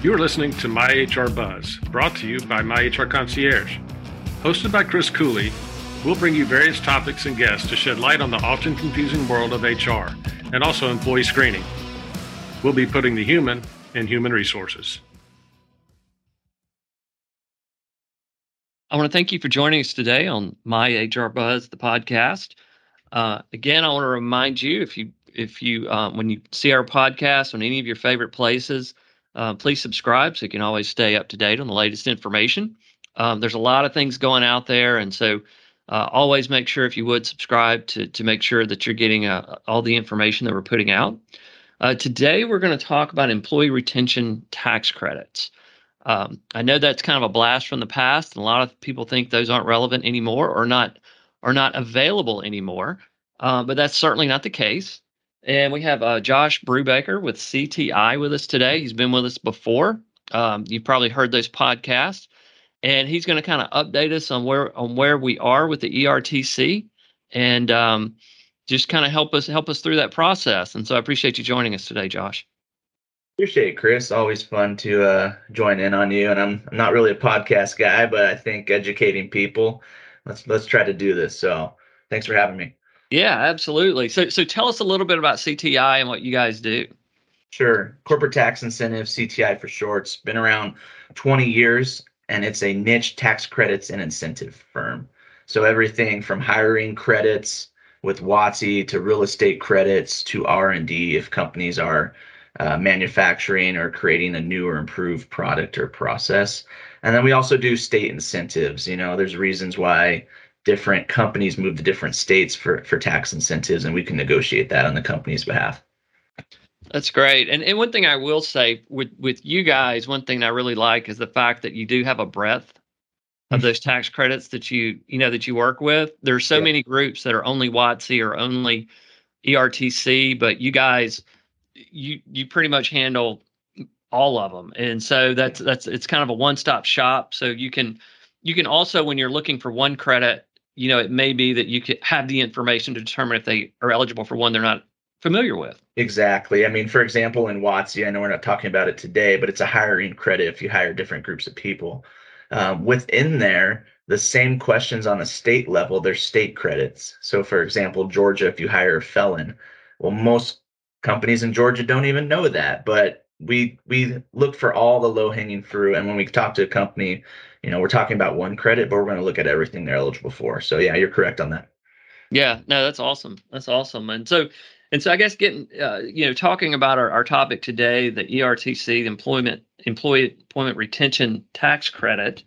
You are listening to My HR Buzz, brought to you by My HR Concierge. Hosted by Chris Cooley, we'll bring you various topics and guests to shed light on the often confusing world of HR and also employee screening. We'll be putting the human in human resources. I want to thank you for joining us today on My HR Buzz, the podcast. Uh, again, I want to remind you if you if you um, when you see our podcast on any of your favorite places, uh, please subscribe so you can always stay up to date on the latest information. Um, there's a lot of things going out there, and so uh, always make sure if you would subscribe to to make sure that you're getting uh, all the information that we're putting out. Uh, today, we're going to talk about employee retention tax credits. Um, I know that's kind of a blast from the past, and a lot of people think those aren't relevant anymore or not are not available anymore. Uh, but that's certainly not the case. And we have uh, Josh Brubaker with CTI with us today. He's been with us before. Um, you've probably heard those podcasts, and he's going to kind of update us on where on where we are with the ERTC, and um, just kind of help us help us through that process. And so I appreciate you joining us today, Josh. Appreciate it, Chris. Always fun to uh, join in on you. And I'm, I'm not really a podcast guy, but I think educating people. Let's let's try to do this. So thanks for having me. Yeah, absolutely. So so tell us a little bit about CTI and what you guys do. Sure. Corporate tax incentive, CTI for short. It's been around 20 years and it's a niche tax credits and incentive firm. So everything from hiring credits with WOTC to real estate credits to R&D if companies are uh, manufacturing or creating a new or improved product or process. And then we also do state incentives. You know, there's reasons why different companies move to different states for for tax incentives, and we can negotiate that on the company's behalf. That's great. And and one thing I will say with with you guys, one thing I really like is the fact that you do have a breadth of those tax credits that you you know that you work with. There's so yeah. many groups that are only WOTC or only ERTC, but you guys you you pretty much handle all of them. And so that's that's it's kind of a one-stop shop. So you can you can also when you're looking for one credit, you know, it may be that you could have the information to determine if they are eligible for one they're not familiar with. Exactly. I mean, for example, in WOTC, I know we're not talking about it today, but it's a hiring credit if you hire different groups of people. Um, within there, the same questions on the state level, they're state credits. So, for example, Georgia, if you hire a felon, well, most companies in Georgia don't even know that, but we we look for all the low hanging fruit. And when we talk to a company, you know, we're talking about one credit, but we're going to look at everything they're eligible for. So yeah, you're correct on that. Yeah, no, that's awesome. That's awesome. And so, and so I guess getting, uh, you know, talking about our, our topic today, the ERTC, the employment employee employment retention tax credit.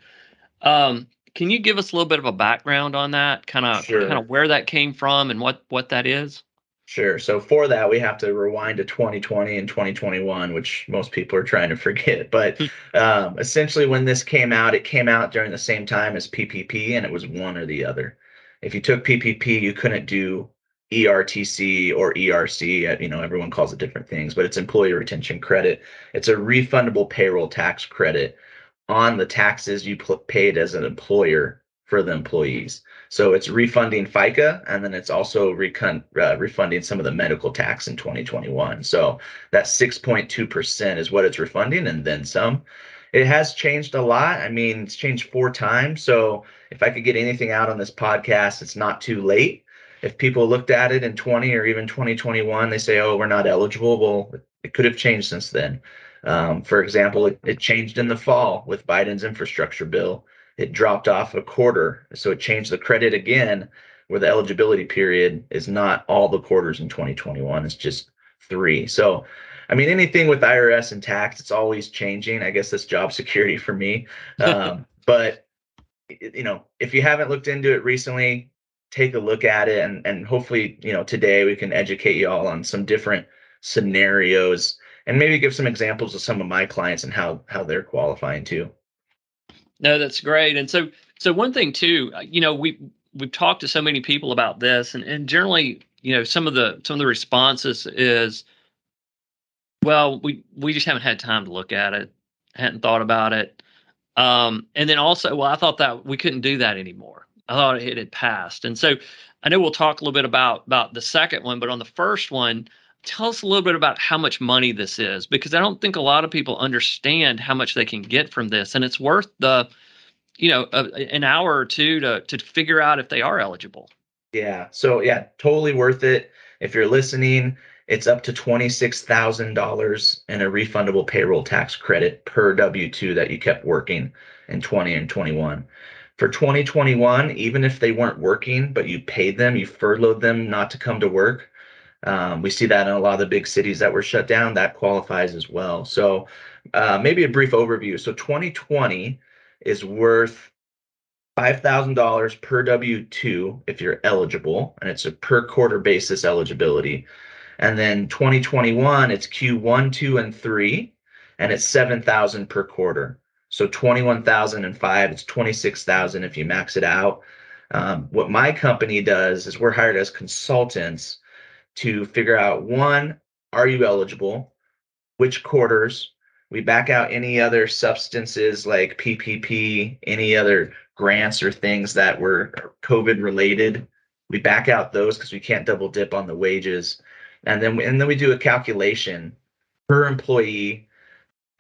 Um, can you give us a little bit of a background on that? Kind of, sure. kind of where that came from and what what that is. Sure. So for that, we have to rewind to 2020 and 2021, which most people are trying to forget. But um, essentially, when this came out, it came out during the same time as PPP, and it was one or the other. If you took PPP, you couldn't do ERTC or ERC. You know, everyone calls it different things, but it's employee retention credit. It's a refundable payroll tax credit on the taxes you paid as an employer for the employees. So it's refunding FICA and then it's also recon, uh, refunding some of the medical tax in 2021. So that 6.2% is what it's refunding and then some. It has changed a lot. I mean, it's changed four times. So if I could get anything out on this podcast, it's not too late. If people looked at it in 20 or even 2021, they say, oh, we're not eligible. Well, it could have changed since then. Um, for example, it, it changed in the fall with Biden's infrastructure bill it dropped off a quarter. So it changed the credit again, where the eligibility period is not all the quarters in 2021, it's just three. So, I mean, anything with IRS and tax, it's always changing. I guess that's job security for me. Um, but, you know, if you haven't looked into it recently, take a look at it and, and hopefully, you know, today we can educate you all on some different scenarios and maybe give some examples of some of my clients and how how they're qualifying too. No, that's great. And so, so one thing too, uh, you know, we we've talked to so many people about this, and and generally, you know, some of the some of the responses is, well, we we just haven't had time to look at it, hadn't thought about it, um, and then also, well, I thought that we couldn't do that anymore. I thought it had passed, and so I know we'll talk a little bit about about the second one, but on the first one, tell us a little bit about how much money this is because I don't think a lot of people understand how much they can get from this, and it's worth the, you know, a, an hour or two to to figure out if they are eligible. Yeah. So yeah, totally worth it. If you're listening, it's up to $26,000 in a refundable payroll tax credit per W 2 that you kept working in 20 and 21. For 2021, even if they weren't working, but you paid them, you furloughed them not to come to work, um, we see that in a lot of the big cities that were shut down. That qualifies as well. So, uh, maybe a brief overview. So, 2020 is worth $5,000 per W 2 if you're eligible, and it's a per quarter basis eligibility. And then 2021, it's Q1, 2, and 3, and it's 7,000 per quarter. So 21,005, it's 26,000 if you max it out. Um, what my company does is we're hired as consultants to figure out one, are you eligible? Which quarters? We back out any other substances like PPP, any other grants or things that were COVID related. We back out those because we can't double dip on the wages and then and then we do a calculation per employee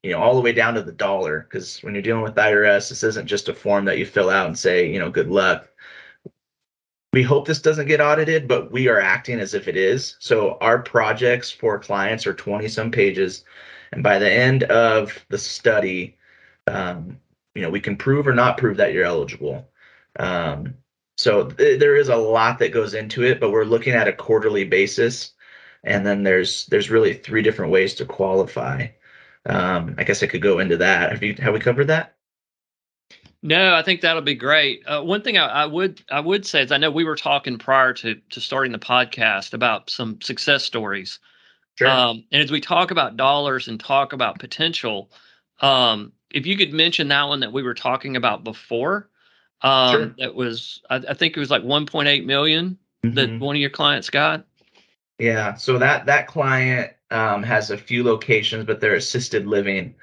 you know all the way down to the dollar because when you're dealing with irs this isn't just a form that you fill out and say you know good luck we hope this doesn't get audited but we are acting as if it is so our projects for clients are 20 some pages and by the end of the study um, you know we can prove or not prove that you're eligible um, so th- there is a lot that goes into it but we're looking at a quarterly basis and then there's there's really three different ways to qualify. Um, I guess I could go into that. Have you have we covered that? No, I think that'll be great. Uh, one thing I, I, would I would say is I know we were talking prior to to starting the podcast about some success stories. Sure. Um, and as we talk about dollars and talk about potential, um, if you could mention that one that we were talking about before, um, sure. that was I, I, think it was like 1.8 million mm-hmm. that one of your clients got. Yeah, so that that client um, has a few locations, but they're assisted living,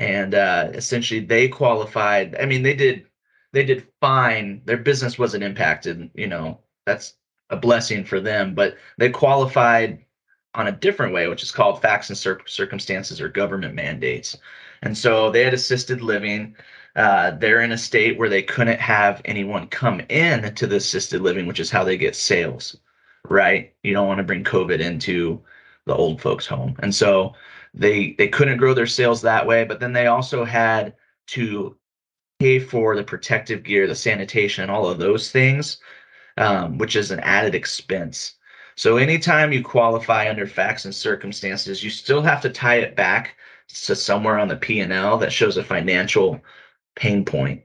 and uh, essentially they qualified. I mean, they did they did fine. Their business wasn't impacted. You know, that's a blessing for them. But they qualified on a different way, which is called facts and cir- circumstances or government mandates. And so they had assisted living. Uh, they're in a state where they couldn't have anyone come in to the assisted living, which is how they get sales right? You don't want to bring COVID into the old folks home. And so they they couldn't grow their sales that way, but then they also had to pay for the protective gear, the sanitation, all of those things, um, which is an added expense. So anytime you qualify under facts and circumstances, you still have to tie it back to somewhere on the P and L that shows a financial pain point.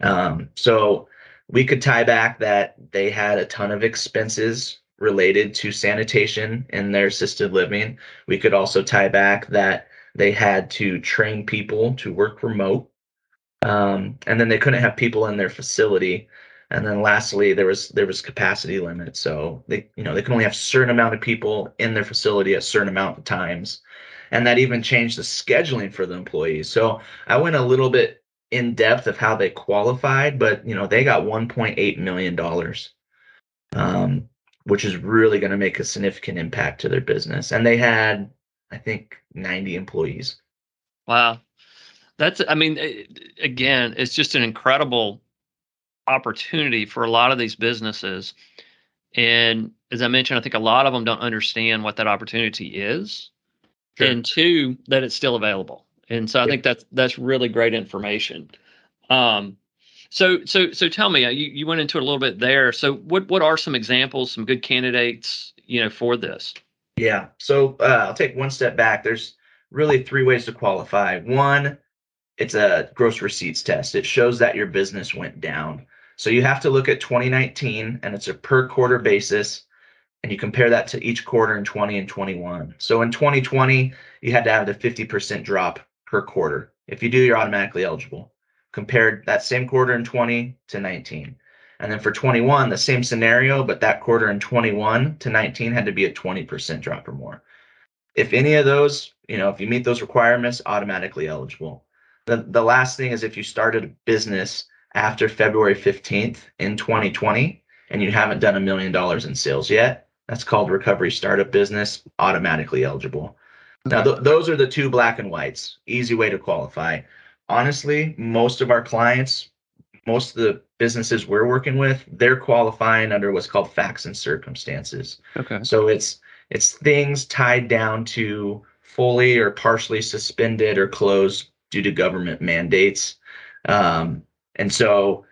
Um, so we could tie back that they had a ton of expenses related to sanitation in their assisted living. We could also tie back that they had to train people to work remote. Um, and then they couldn't have people in their facility. And then lastly, there was there was capacity limit. So they you know they can only have certain amount of people in their facility at a certain amount of times. And that even changed the scheduling for the employees. So I went a little bit in depth of how they qualified, but you know they got 1.8 million dollars. Um, which is really going to make a significant impact to their business. And they had, I think, 90 employees. Wow. That's, I mean, again, it's just an incredible opportunity for a lot of these businesses. And as I mentioned, I think a lot of them don't understand what that opportunity is. Sure. And two, that it's still available. And so I think that's that's really great information. Um, so, so, so tell me, uh, you, you went into it a little bit there. So, what what are some examples, some good candidates, you know, for this? Yeah. So, uh, I'll take one step back. There's really three ways to qualify. One, it's a gross receipts test. It shows that your business went down. So you have to look at 2019, and it's a per quarter basis, and you compare that to each quarter in 20 and 21. So in 2020, you had to have the 50% drop per quarter. If you do, you're automatically eligible compared that same quarter in 20 to 19. And then for 21, the same scenario, but that quarter in 21 to 19 had to be a 20% drop or more. If any of those, you know, if you meet those requirements, automatically eligible. The, the last thing is if you started a business after February 15th in 2020 and you haven't done a million dollars in sales yet, That's called recovery startup business, automatically eligible. Now, th- those are the two black and whites. Easy way to qualify. Honestly, most of our clients, most of the businesses we're working with, they're qualifying under what's called facts and circumstances. Okay. So it's it's things tied down to fully or partially suspended or closed due to government mandates. Um, and so,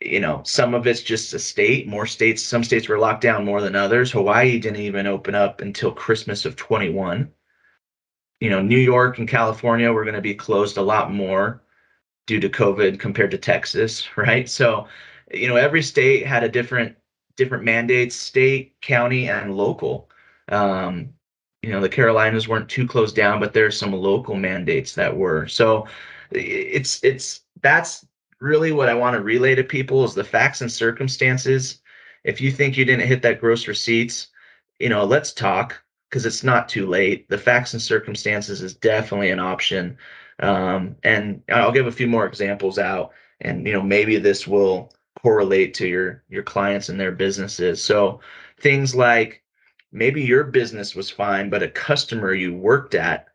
you know, some of it's just a state. More states, some states were locked down more than others. Hawaii didn't even open up until Christmas of 21 you know, New York and California were going to be closed a lot more due to COVID compared to Texas, right? So, you know, every state had a different different mandates, state, county, and local. Um, you know, the Carolinas weren't too closed down, but there's some local mandates that were. So, it's it's that's really what I want to relay to people is the facts and circumstances. If you think you didn't hit that gross receipts, you know, let's talk because it's not too late. The facts and circumstances is definitely an option. Um, and I'll give a few more examples out, and you know maybe this will correlate to your your clients and their businesses. So things like maybe your business was fine, but a customer you worked at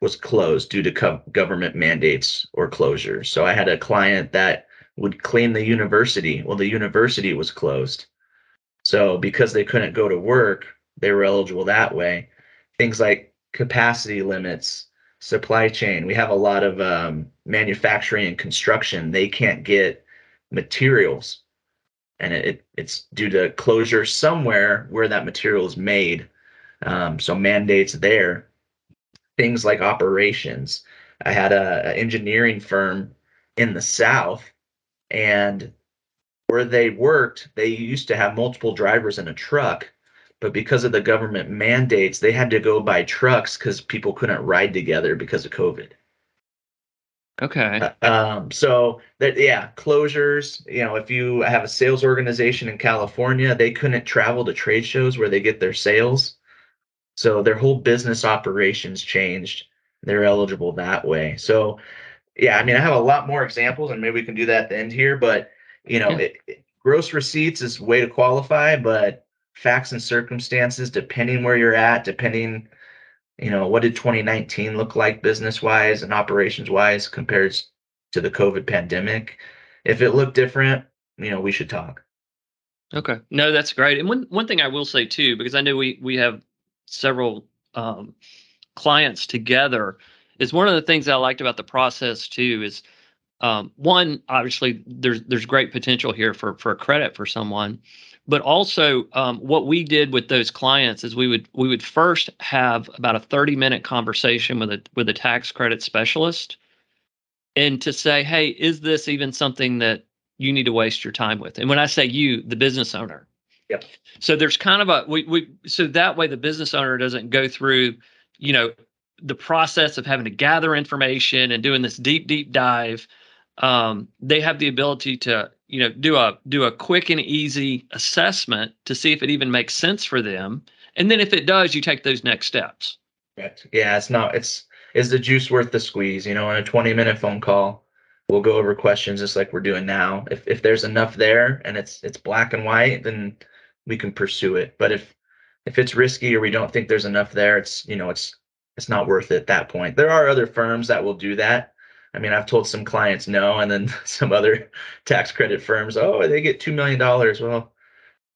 was closed due to co- government mandates or closures. So I had a client that would clean the university. Well, the university was closed. So because they couldn't go to work, they were eligible that way. Things like capacity limits, supply chain. We have a lot of um, manufacturing and construction. They can't get materials, and it, it's due to closure somewhere where that material is made. Um, so mandates there. Things like operations. I had a, a engineering firm in the south, and where they worked, they used to have multiple drivers in a truck but because of the government mandates, they had to go buy trucks because people couldn't ride together because of COVID. Okay. Uh, um, so that yeah, closures. You know, if you have a sales organization in California, they couldn't travel to trade shows where they get their sales, so their whole business operations changed. They're eligible that way. So, yeah, I mean, I have a lot more examples, and maybe we can do that at the end here. But you know, it, it, gross receipts is way to qualify, but facts and circumstances depending where you're at depending you know what did 2019 look like business wise and operations wise compared to the covid pandemic. If it looked different you know we should talk. Okay. No that's great. And one one thing i will say too because i know we we have several um, clients together is one of the things i liked about the process too is um, one obviously there's there's great potential here for for a credit for someone but also um, what we did with those clients is we would we would first have about a 30 minute conversation with a with a tax credit specialist and to say hey is this even something that you need to waste your time with? And when i say you the business owner. Yep. So there's kind of a we, we so that way the business owner doesn't go through you know the process of having to gather information and doing this deep deep dive um, they have the ability to you know do a do a quick and easy assessment to see if it even makes sense for them. And then if it does you take those next steps. Correct. yeah it's not it's is the juice worth the squeeze? You know in a 20 minute phone call we'll go over questions just like we're doing now. If if there's enough there and it's it's black and white then we can pursue it. But if if it's risky or we don't think there's enough there it's you know it's it's not worth it at that point. There are other firms that will do that I mean, I've told some clients no, and then some other tax credit firms, oh, they get two million dollars. Well,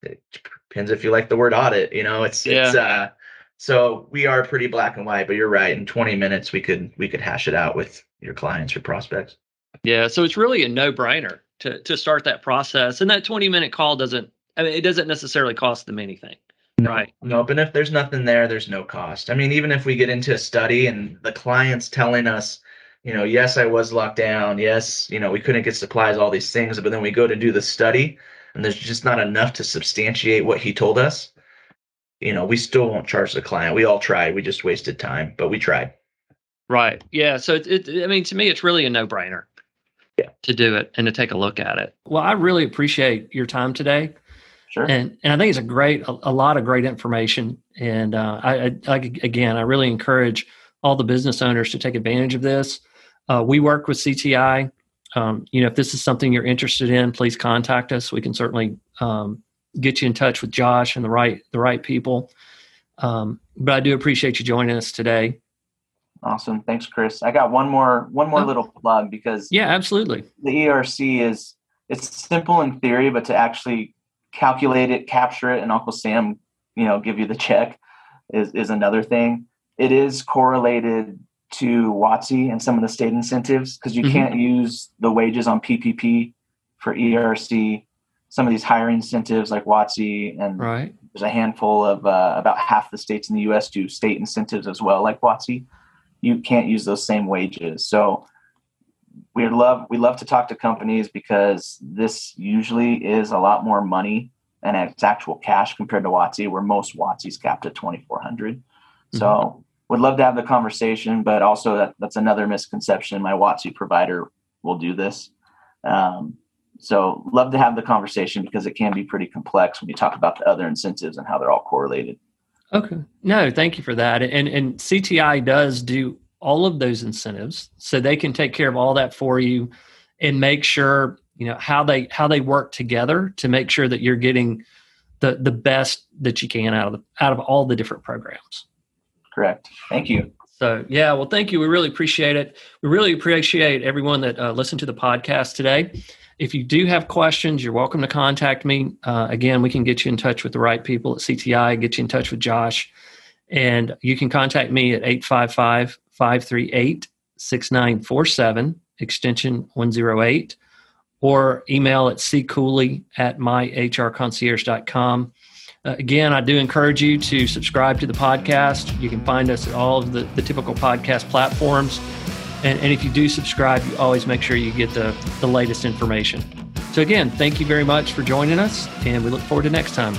it depends if you like the word audit. You know, it's yeah. it's uh, so we are pretty black and white. But you're right. In 20 minutes, we could we could hash it out with your clients or prospects. Yeah, so it's really a no brainer to to start that process, and that 20 minute call doesn't. I mean, it doesn't necessarily cost them anything. No, right. No, but if there's nothing there, there's no cost. I mean, even if we get into a study and the client's telling us you know, yes, I was locked down. Yes, you know, we couldn't get supplies, all these things. But then we go to do the study, and there's just not enough to substantiate what he told us. You know, we still won't charge the client. We all tried. We just wasted time, but we tried. Right. Yeah. So it, it I mean, to me, it's really a no brainer. Yeah. To do it and to take a look at it. Well, I really appreciate your time today. Sure. And and I think it's a great, a, a lot of great information. And uh, I, I, I, again, I really encourage all the business owners to take advantage of this. Uh, we work with CTI. Um, you know, if this is something you're interested in, please contact us. We can certainly um, get you in touch with Josh and the right the right people. Um, but I do appreciate you joining us today. Awesome, thanks, Chris. I got one more one more oh. little plug because yeah, absolutely. The ERC is it's simple in theory, but to actually calculate it, capture it, and Uncle Sam, you know, give you the check is is another thing. It is correlated to WOTC and some of the state incentives because you mm-hmm. can't use the wages on PPP for ERC. Some of these hiring incentives like WOTC and right. there's a handful of uh, about half the states in the U.S. do state incentives as well, like WOTC. You can't use those same wages. So we love we love to talk to companies because this usually is a lot more money and it's actual cash compared to WOTC, where most WOTC's capped at 2,400. Mm-hmm. Would love to have the conversation, but also that, that's another misconception. My WOTC provider will do this. Um, so love to have the conversation because it can be pretty complex when you talk about the other incentives and how they're all correlated. Okay. No, thank you for that. And and CTI does do all of those incentives so they can take care of all that for you and make sure you know how they how they work together to make sure that you're getting the the best that you can out of the, out of all the different programs correct. Thank you. So yeah well thank you. We really appreciate it. We really appreciate everyone that uh, listened to the podcast today. If you do have questions you're welcome to contact me. Uh, again we can get you in touch with the right people at cti get you in touch with josh. And you can contact me at 855 538 6947 extension 108 or email at ccooley at myhrconcierge.com. Uh, again, I do encourage you to subscribe to the podcast. You can find us at all of the, the typical podcast platforms. And, and if you do subscribe, you always make sure you get the, the latest information. So, again, thank you very much for joining us, and we look forward to next time.